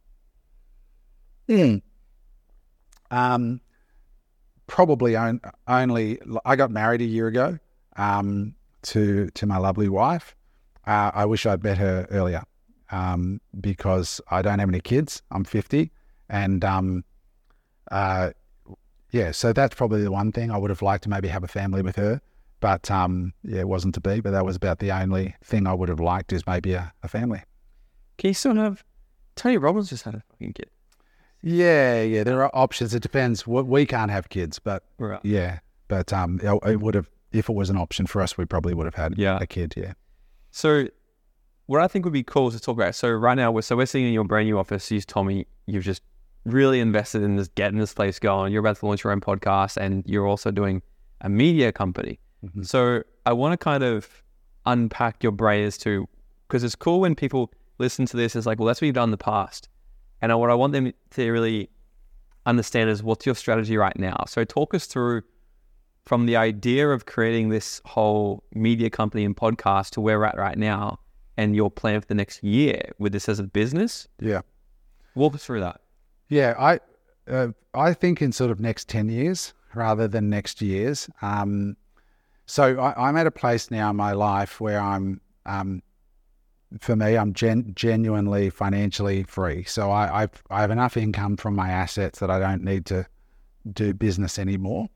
Um, probably on, only I got married a year ago um, to to my lovely wife. Uh, I wish I'd met her earlier um, because I don't have any kids. I'm 50, and um, uh, yeah, so that's probably the one thing I would have liked to maybe have a family with her. But um, yeah, it wasn't to be. But that was about the only thing I would have liked is maybe a, a family. Can you still have? Tony Robbins just had a fucking kid. Yeah, yeah, there are options. It depends. We we can't have kids, but Right. yeah, but um, it, would have if it was an option for us, we probably would have had Yeah. a kid. Yeah. So, what I think would be cool to talk about. So right now, we're so we're sitting in your brand new office. Told me you've just really invested in this, getting this place going. You're about to launch your own podcast, and you're also doing a media company. Mhm. So I want to kind of unpack your brain as to because it's cool when people listen to this. It's like, well, that's what you've done in the past, and what I want them to really understand is what's your strategy right now. So talk us through from the idea of creating this whole media company and podcast to where we're at right now and your plan for the next year with this as a business. Yeah. Walk us through that. Yeah, I uh, I think in sort of next ten years rather than next years. Um, so I, I'm at a place now in my life where I'm, um, for me, I'm gen- genuinely financially free. So I I've, I have enough income from my assets that I don't need to do business anymore,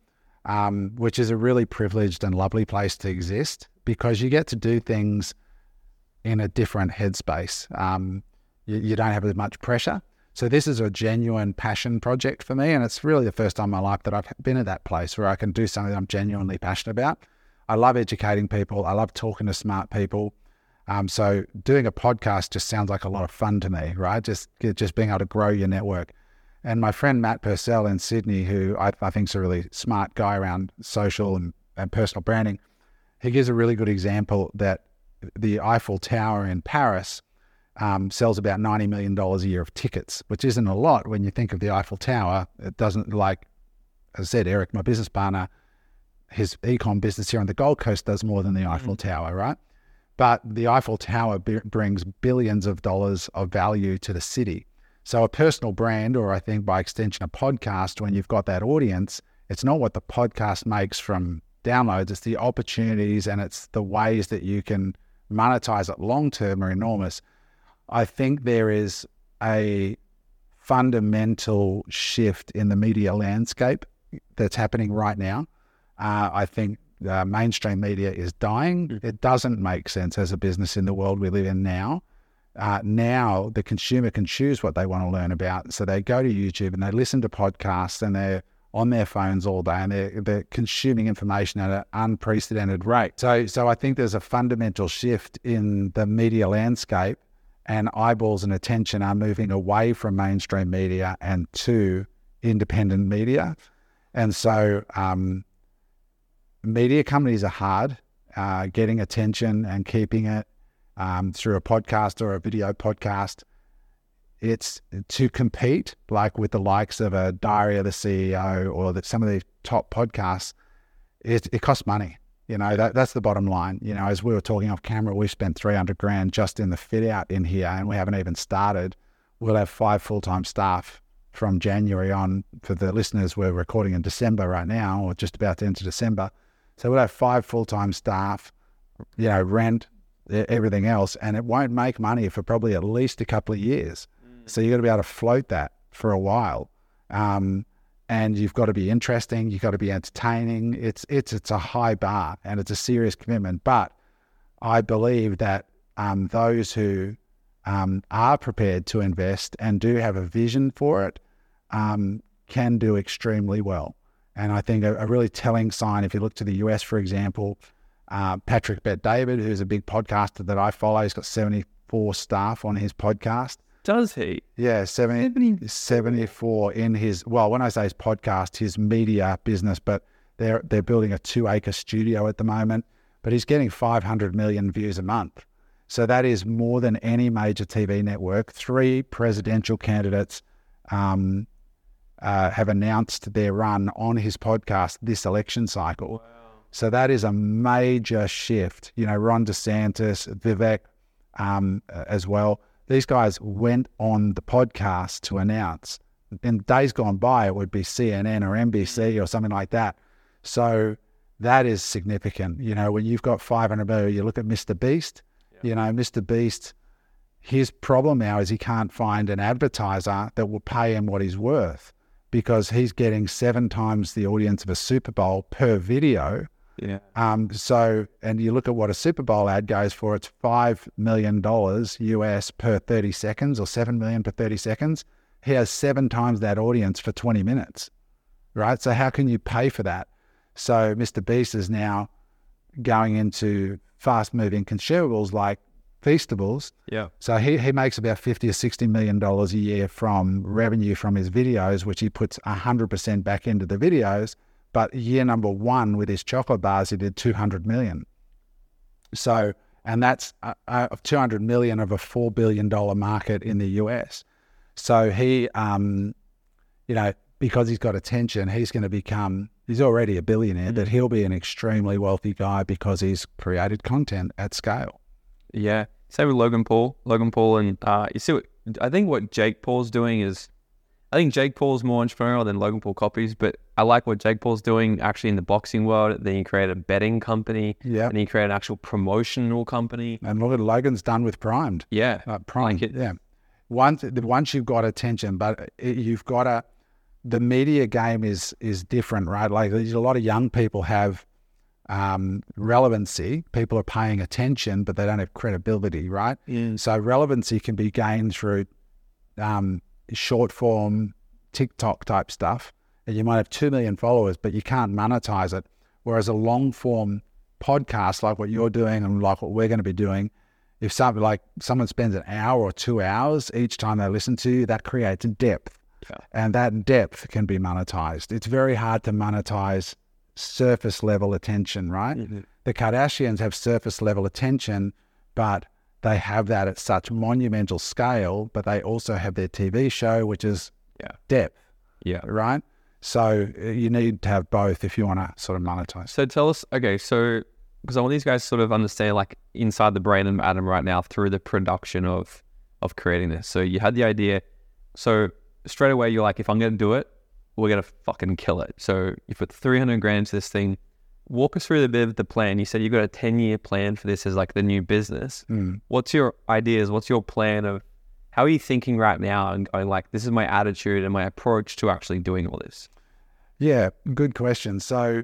um, which is a really privileged and lovely place to exist because you get to do things in a different headspace. Um, you, you don't have as much pressure. So this is a genuine passion project for me, and it's really the first time in my life that I've been at that place where I can do something I'm genuinely passionate about. I love educating people. I love talking to smart people. Um, so doing a podcast just sounds like a lot of fun to me, right? Just just being able to grow your network. And my friend Matt Purcell in Sydney, who I, I think is a really smart guy around social and, and personal branding, he gives a really good example that the Eiffel Tower in Paris um, sells about $90 million a year of tickets, which isn't a lot when you think of the Eiffel Tower. It doesn't, like as I said, Eric, my business partner, his ecom business here on the Gold Coast does more than the Eiffel Tower, right? But the Eiffel Tower b- brings billions of dollars of value to the city. So a personal brand, or I think by extension a podcast, when you've got that audience, it's not what the podcast makes from downloads, it's the opportunities and it's the ways that you can monetize it long term are enormous. I think there is a fundamental shift in the media landscape that's happening right now. Uh, I think uh, mainstream media is dying. It doesn't make sense as a business in the world we live in now. Uh, now the consumer can choose what they want to learn about. So they go to YouTube and they listen to podcasts and they're on their phones all day and they're, they're consuming information at an unprecedented rate. So, so I think there's a fundamental shift in the media landscape and eyeballs and attention are moving away from mainstream media and to independent media. And so, um, media companies are hard. Uh, getting attention and keeping it um, through a podcast or a video podcast, it's to compete like with the likes of a Diary of the CEO or that some of the top podcasts. It, it costs money. You know, that, that's the bottom line. You know, as we were talking off camera, we spent 300 grand just in the fit out in here and we haven't even started. We'll have five full time staff from January on. For the listeners, we're recording in December right now, or just about to enter December. So we'll have five full time staff, you know, rent, everything else, and it won't make money for probably at least a couple of years. So you've got to be able to float that for a while. Um, and you've got to be interesting. You've got to be entertaining. It's it's it's a high bar and it's a serious commitment. But I believe that um, those who um, are prepared to invest and do have a vision for it um, can do extremely well. And I think a, a, really telling sign, if you look to the US, for example, uh, Patrick Bet David, who's a big podcaster that I follow, he's got 74 staff on his podcast. Does he? Yeah, 70, 74 in his, well, when I say his podcast, his media business, but they're, they're building a two acre studio at the moment, but he's getting 500 million views a month. So that is more than any major TV network. Three presidential candidates um, uh, have announced their run on his podcast this election cycle. Wow. So that is a major shift. You know, Ron DeSantis, Vivek um, as well these guys went on the podcast to announce. In days gone by, it would be CNN or NBC mm. or something like that. So that is significant. You know, when you've got 500 million, you look at Mr. Beast, yeah. you know, Mr. Beast, his problem now is he can't find an advertiser that will pay him what he's worth because he's getting seven times the audience of a Super Bowl per video yeah. Um, so, and you look at what a Super Bowl ad goes for, it's $5 million US per 30 seconds or 7 million per 30 seconds. He has seven times that audience for 20 minutes, right? So, how can you pay for that? So, Mr. Beast is now going into fast moving consumables like Feastables. Yeah. So he, he makes about 50 or 60 million dollars a year from revenue from his videos, which he puts 100% back into the videos but year number one with his chocolate bars, he did 200 million. So, and that's uh, uh, 200 million of a $4 billion market in the US. So he, um, you know, because he's got attention, he's going to become, he's already a billionaire, mm. but he'll be an extremely wealthy guy because he's created content at scale. Yeah. Same with Logan Paul. Logan Paul, and uh, you see what, I think what Jake Paul's doing is I think Jake Paul's more entrepreneurial than Logan Paul copies, but I like what Jake Paul's doing actually in the boxing world. Then he created a betting company. Yeah. And he created an actual promotional company. And look at Logan's done with Primed. Yeah. Uh, Prime. Like yeah. Once, once you've got attention, but you've got to, the media game is is different, right? Like a lot of young people have um, relevancy. People are paying attention, but they don't have credibility, right? Yeah. So relevancy can be gained through um, short form TikTok type stuff, and you might have 2 million followers, but you can't monetize it. Whereas a long form podcast, like what you're doing and like what we're going to be doing, if something like someone spends an hour or two hours each time they listen to you, that creates depth. Yeah. And that depth can be monetized. It's very hard to monetize surface level attention, right? Mm-hmm. The Kardashians have surface level attention, but they have that at such monumental scale, but they also have their TV show, which is yeah. depth. Yeah. Right. So uh, you need to have both if you want to sort of monetize. So tell us, okay, so because I want these guys to sort of understand like inside the brain of Adam right now through the production of of creating this. So you had the idea. So straight away you're like, if I'm gonna do it, we're gonna fucking kill it. So you put 300 grand into this thing walk us through the bit of the plan. You said you've got a 10 year plan for this as like the new business. Mm. What's your ideas? What's your plan of how are you thinking right now and going like, this is my attitude and my approach to actually doing all this? Yeah, good question. So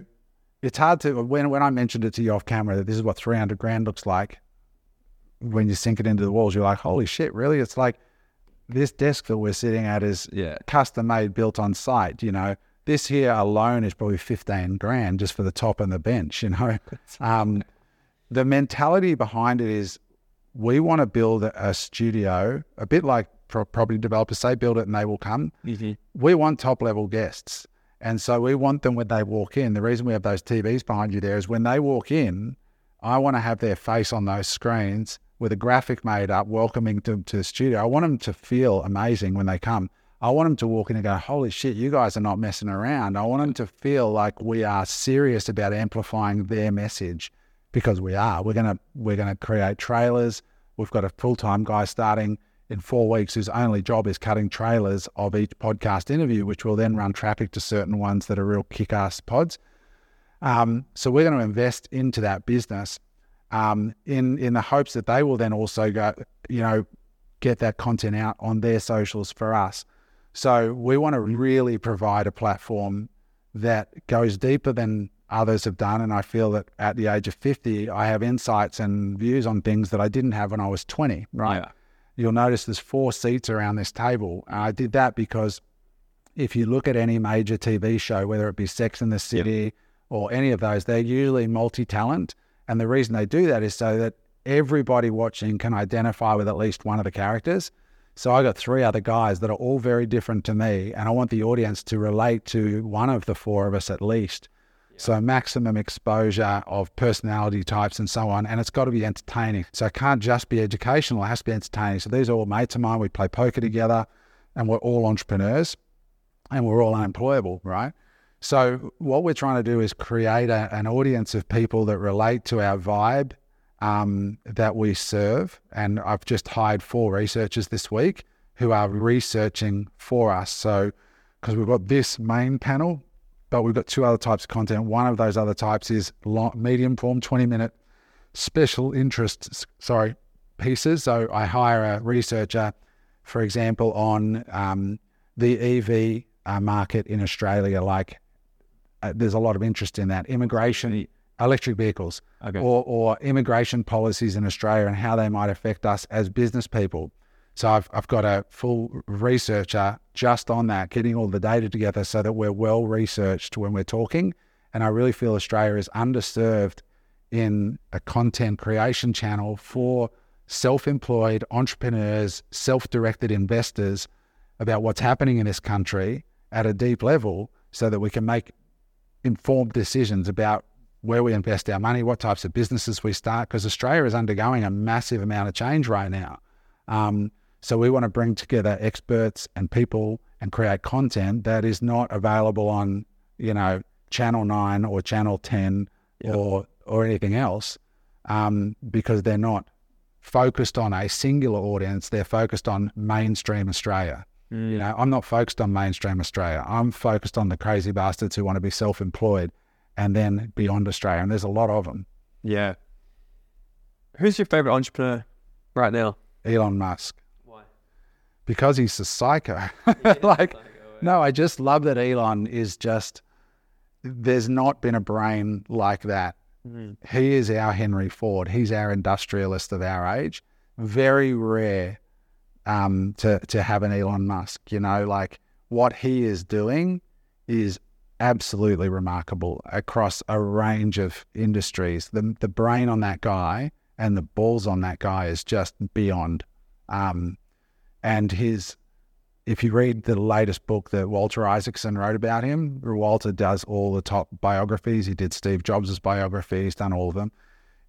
it's hard to, when, when I mentioned it to you off camera that this is what 300 grand looks like, when you sink it into the walls, you're like, holy shit, really? It's like this desk that we're sitting at is yeah. custom made, built on site, you know this here alone is probably 15 grand just for the top and the bench, you know. [laughs] Um, the mentality behind it is we want to build a studio, a bit like property developers say, build it and they will come. Mm-hmm. We want top level guests. And so we want them when they walk in. The reason we have those TVs behind you there is when they walk in, I want to have their face on those screens with a graphic made up welcoming them to the studio. I want them to feel amazing when they come. I want them to walk in and go, holy shit, you guys are not messing around. I want them to feel like we are serious about amplifying their message because we are. We're gonna we're gonna create trailers. We've got a full time guy starting in four weeks whose only job is cutting trailers of each podcast interview, which will then run traffic to certain ones that are real kick ass pods. Um, so we're going to invest into that business um, in in the hopes that they will then also go, you know, get that content out on their socials for us. So we want to really provide a platform that goes deeper than others have done. And I feel that at the age of 50, I have insights and views on things that I didn't have when I was 20, right? Yeah. You'll notice there's four seats around this table. I did that because if you look at any major TV show, whether it be Sex in the City or any of those, they're usually multi talent. And the reason they do that is so that everybody watching can identify with at least one of the characters. So I got three other guys that are all very different to me, and I want the audience to relate to one of the four of us at least. So maximum exposure of personality types and so on, and it's got to be entertaining. So it can't just be educational; it has to be entertaining. So these are all mates of mine. We play poker together, and we're all entrepreneurs, and we're all unemployable, right? So what we're trying to do is create a, an audience of people that relate to our vibe um, that we serve. And I've just hired four researchers this week who are researching for us. So, because we've got this main panel, but we've got two other types of content. One of those other types is long, medium form, 20 minute special interest, sorry, pieces. So I hire a researcher, for example, on um, the EV uh, market in Australia. Like, uh, there's a lot of interest in that. Immigration, electric vehicles Okay. or, or immigration policies in Australia and how they might affect us as business people. So I've, I've got a full researcher just on that, getting all the data together so that we're well researched when we're talking. And I really feel Australia is underserved in a content creation channel for self employed entrepreneurs, self directed investors about what's happening in this country at a deep level so that we can make informed decisions about where we invest our money, what types of businesses we start, because Australia is undergoing a massive amount of change right now. Um, so we want to bring together experts and people and create content that is not available on, you know, Channel Nine or Channel Ten Yeah. or or anything else, um, because they're not focused on a singular audience. They're focused on mainstream Australia. Mm. You know, I'm not focused on mainstream Australia. I'm focused on the crazy bastards who want to be self-employed and then beyond Australia. And there's a lot of them. Yeah. Who's your favorite entrepreneur right now? Elon Musk? Because he's a psycho. [laughs] like, no, I just love that Elon is just. There's not been a brain like that. He is our Henry Ford. He's our industrialist of our age. Very rare um, to to have an Elon Musk. You know, like what he is doing is absolutely remarkable across a range of industries. The the brain on that guy and the balls on that guy is just beyond. Um, and his, if you read the latest book that Walter Isaacson wrote about him, Walter does all the top biographies. He did Steve Jobs' biography. He's done all of them.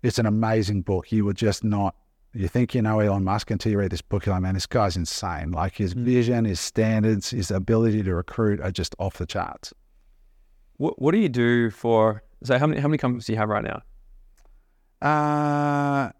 It's an amazing book. You would just not. You think you know Elon Musk until you read this book. You're like, man, this guy's insane. Like his vision, his standards, his ability to recruit are just off the charts. What What do you do for? So how many how many companies do you have right now? Uh,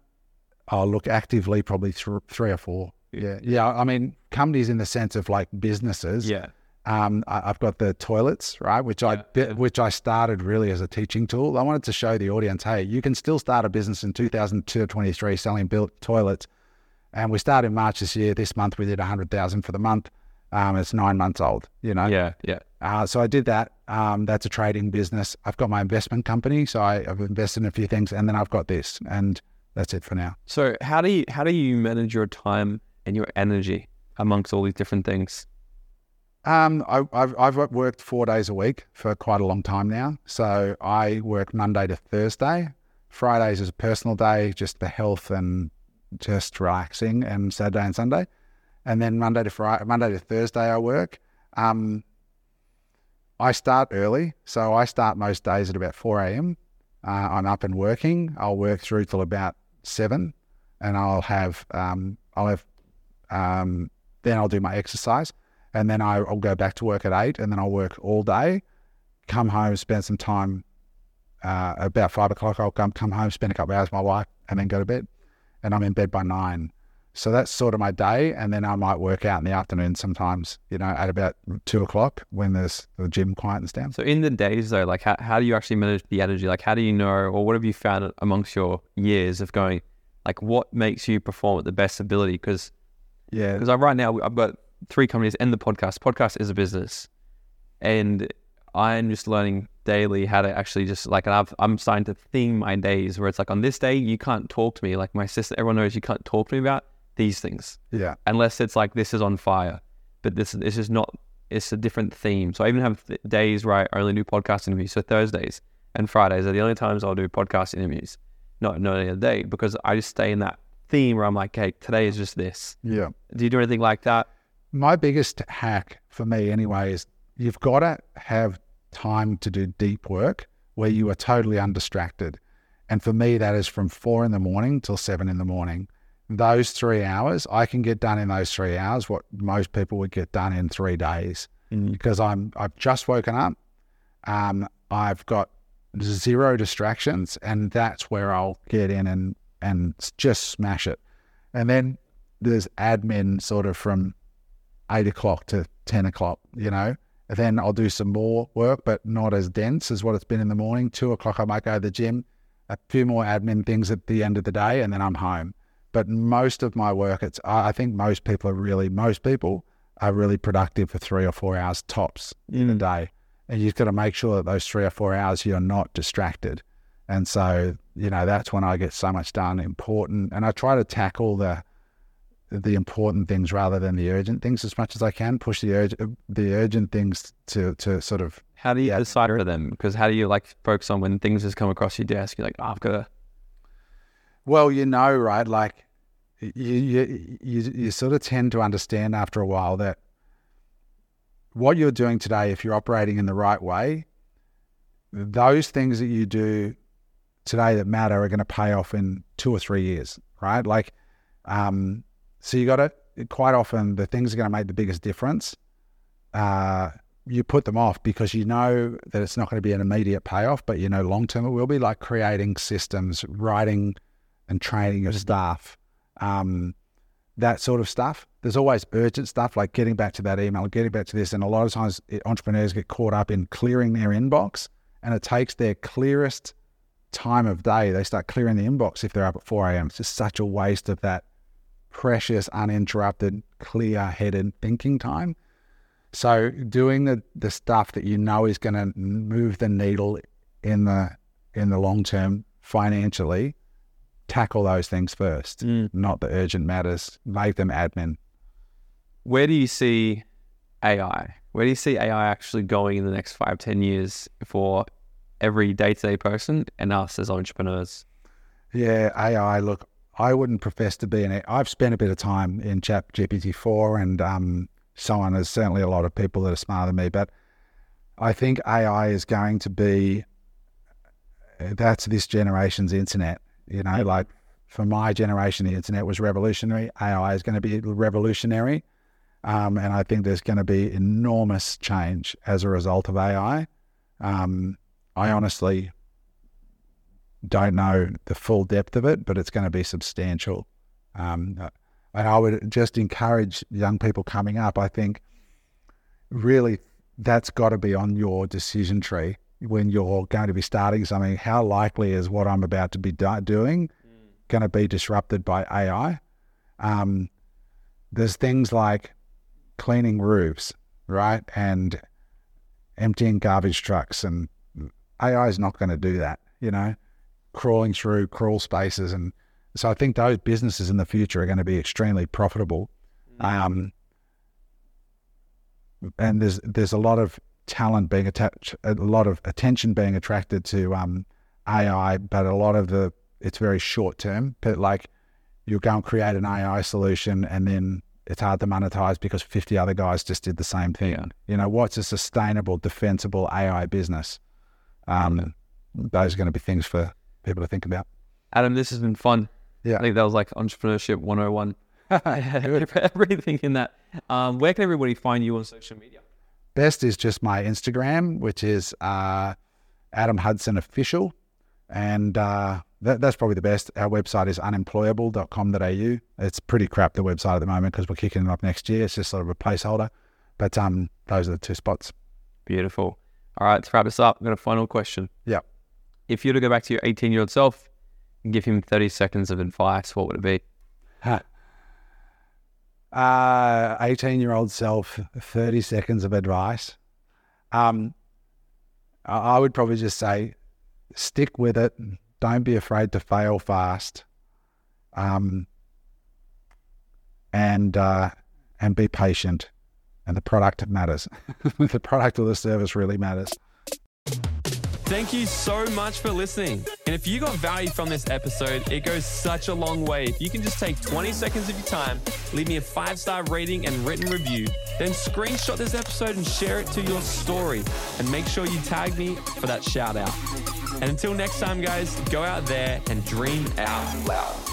I'll look actively, probably th- three or four. Yeah, yeah. I mean, companies in the sense of like businesses. Yeah. Um, I, I've got the toilets, right, which I Yeah, yeah. which I started really as a teaching tool. I wanted to show the audience, hey, you can still start a business in 2002 or 23 selling built toilets. And we started in March this year. This month we did a 100,000 for the month. Um, it's nine months old, you know. Yeah. Yeah. Uh, so I did that. Um, that's a trading business. I've got my investment company, so I, I've invested in a few things, and then I've got this, and that's it for now. So how do you how do you manage your time and your energy amongst all these different things? Um, I, I've I've worked four days a week for quite a long time now. So I work Monday to Thursday. Fridays is a personal day, just for health and just relaxing, and Saturday and Sunday, and then Monday to Friday, Monday to Thursday I work. Um, I start early, so I start most days at about four a.m. Uh, I'm up and working. I'll work through till about seven, and I'll have um, I'll have um, then I'll do my exercise, and then I, I'll go back to work at eight, and then I'll work all day, come home, spend some time. Uh, about five o'clock, I'll come come home, spend a couple hours with my wife, and then go to bed. And I'm in bed by nine. So that's sort of my day, and then I might work out in the afternoon sometimes. You know, at about two o'clock when there's the gym quietens down. So in the days though, like how, how do you actually manage the energy? Like how do you know, or what have you found amongst your years of going, like what makes you perform at the best ability? Because Yeah, because right now I've got three companies and the podcast. Podcast is a business, and I'm just learning daily how to actually just like and I've, I'm starting to theme my days where it's like on this day you can't talk to me like my sister. Everyone knows you can't talk to me about these things yeah, unless it's like this is on fire. But this this is not. It's a different theme. So I even have th- days where I only do podcast interviews. So Thursdays and Fridays are the only times I'll do podcast interviews. Not not any other day because I just stay in that theme where I'm like, okay, today is just this. yeah. Do you do anything like that? my biggest hack for me anyway is you've got to have time to do deep work where you are totally undistracted. And for me, that is from four in the morning till seven in the morning. Those three hours, I can get done in those three hours what most people would get done in three days because I'm I've just woken up. Um, I've got zero distractions, and that's where I'll get in and and just smash it. And then there's admin sort of from eight o'clock to 10 o'clock, you know. And then I'll do some more work, but not as dense as what it's been in the morning. Two o'clock, I might go to the gym, a few more admin things at the end of the day, and then I'm home. But most of my work, it's, I I think most people are really, most people are really productive for three or four hours tops in a mm. day. And you've got to make sure that those three or four hours you're not distracted. And so, you know, that's when I get so much done important. And I try to tackle the, the important things rather than the urgent things as much as I can. Push the urgent the urgent things to to sort of How do you Yeah. decipher them? Because how do you like focus on when things just come across your desk? You're like, oh, I've got to. well, you know, right? Like you you you, you sort of tend to understand after a while that what you're doing today, if you're operating in the right way, those things that you do today that matter are going to pay off in two or three years, right? Like, um, so you got to quite often the things are going to make the biggest difference. Uh, you put them off because you know that it's not going to be an immediate payoff, but you know long term it will be like creating systems, writing and training your staff, um, that sort of stuff. There's always urgent stuff like getting back to that email, getting back to this, and a lot of times entrepreneurs get caught up in clearing their inbox, and it takes their clearest time of day. They start clearing the inbox if they're up at 4 a.m. It's just such a waste of that precious, uninterrupted, clear-headed thinking time. So doing the, the stuff that you know is going to move the needle in the in the long term financially, tackle those things first, mm. not the urgent matters. Make them admin. Where do you see AI? Where do you see AI actually going in the next five, ten years for every day to day person and us as entrepreneurs? Yeah, AI. Look, I wouldn't profess to be an. I've spent a bit of time in Chat GPT four, and um, so on. There's certainly a lot of people that are smarter than me, but I think AI is going to be. That's this generation's internet. You know, like for my generation, the internet was revolutionary. AI is going to be revolutionary, um, and I think there's going to be enormous change as a result of AI. Um, I honestly don't know the full depth of it, but it's going to be substantial. Um, and I would just encourage young people coming up. I think really that's got to be on your decision tree when you're going to be starting something. How likely is what I'm about to be do- doing going to be disrupted by AI? Um, there's things like cleaning roofs, right, and emptying garbage trucks, and AI is not going to do that. You know, crawling through crawl spaces and so I think those businesses in the future are going to be extremely profitable. Um, and there's there's a lot of talent being attached, a lot of attention being attracted to um, AI, but a lot of the it's very short term. But like you go and create an AI solution, and then it's hard to monetize because 50 other guys just did the same thing. You know, what's a sustainable, defensible AI business? Um, those are going to be things for people to think about. Adam, this has been fun. Yeah. I think that was like entrepreneurship 101. [laughs] [laughs] everything in that. Um, where can everybody find you on social media? Best is just my Instagram, which is uh, Adam Hudson Official. And uh, that, that's probably the best. Our website is unemployable.com.au. It's pretty crap, the website at the moment, because we're kicking it up next year. It's just sort of a placeholder. But um, those are the two spots. Beautiful. All right, to wrap this up, I've got a final question. Yeah. If you were to go back to your 18 year old self and give him 30 seconds of advice, what would it be? Huh. Uh, 18 year old self, 30 seconds of advice. Um, I I would probably just say stick with it. Don't be afraid to fail fast. Um, and, uh, and be patient. And the product matters. [laughs] the product or the service really matters. Thank you so much for listening. And if you got value from this episode, it goes such a long way. If you can just take 20 seconds of your time, leave me a five star rating and written review, then screenshot this episode and share it to your story. And make sure you tag me for that shout out. And until next time, guys, go out there and dream out loud.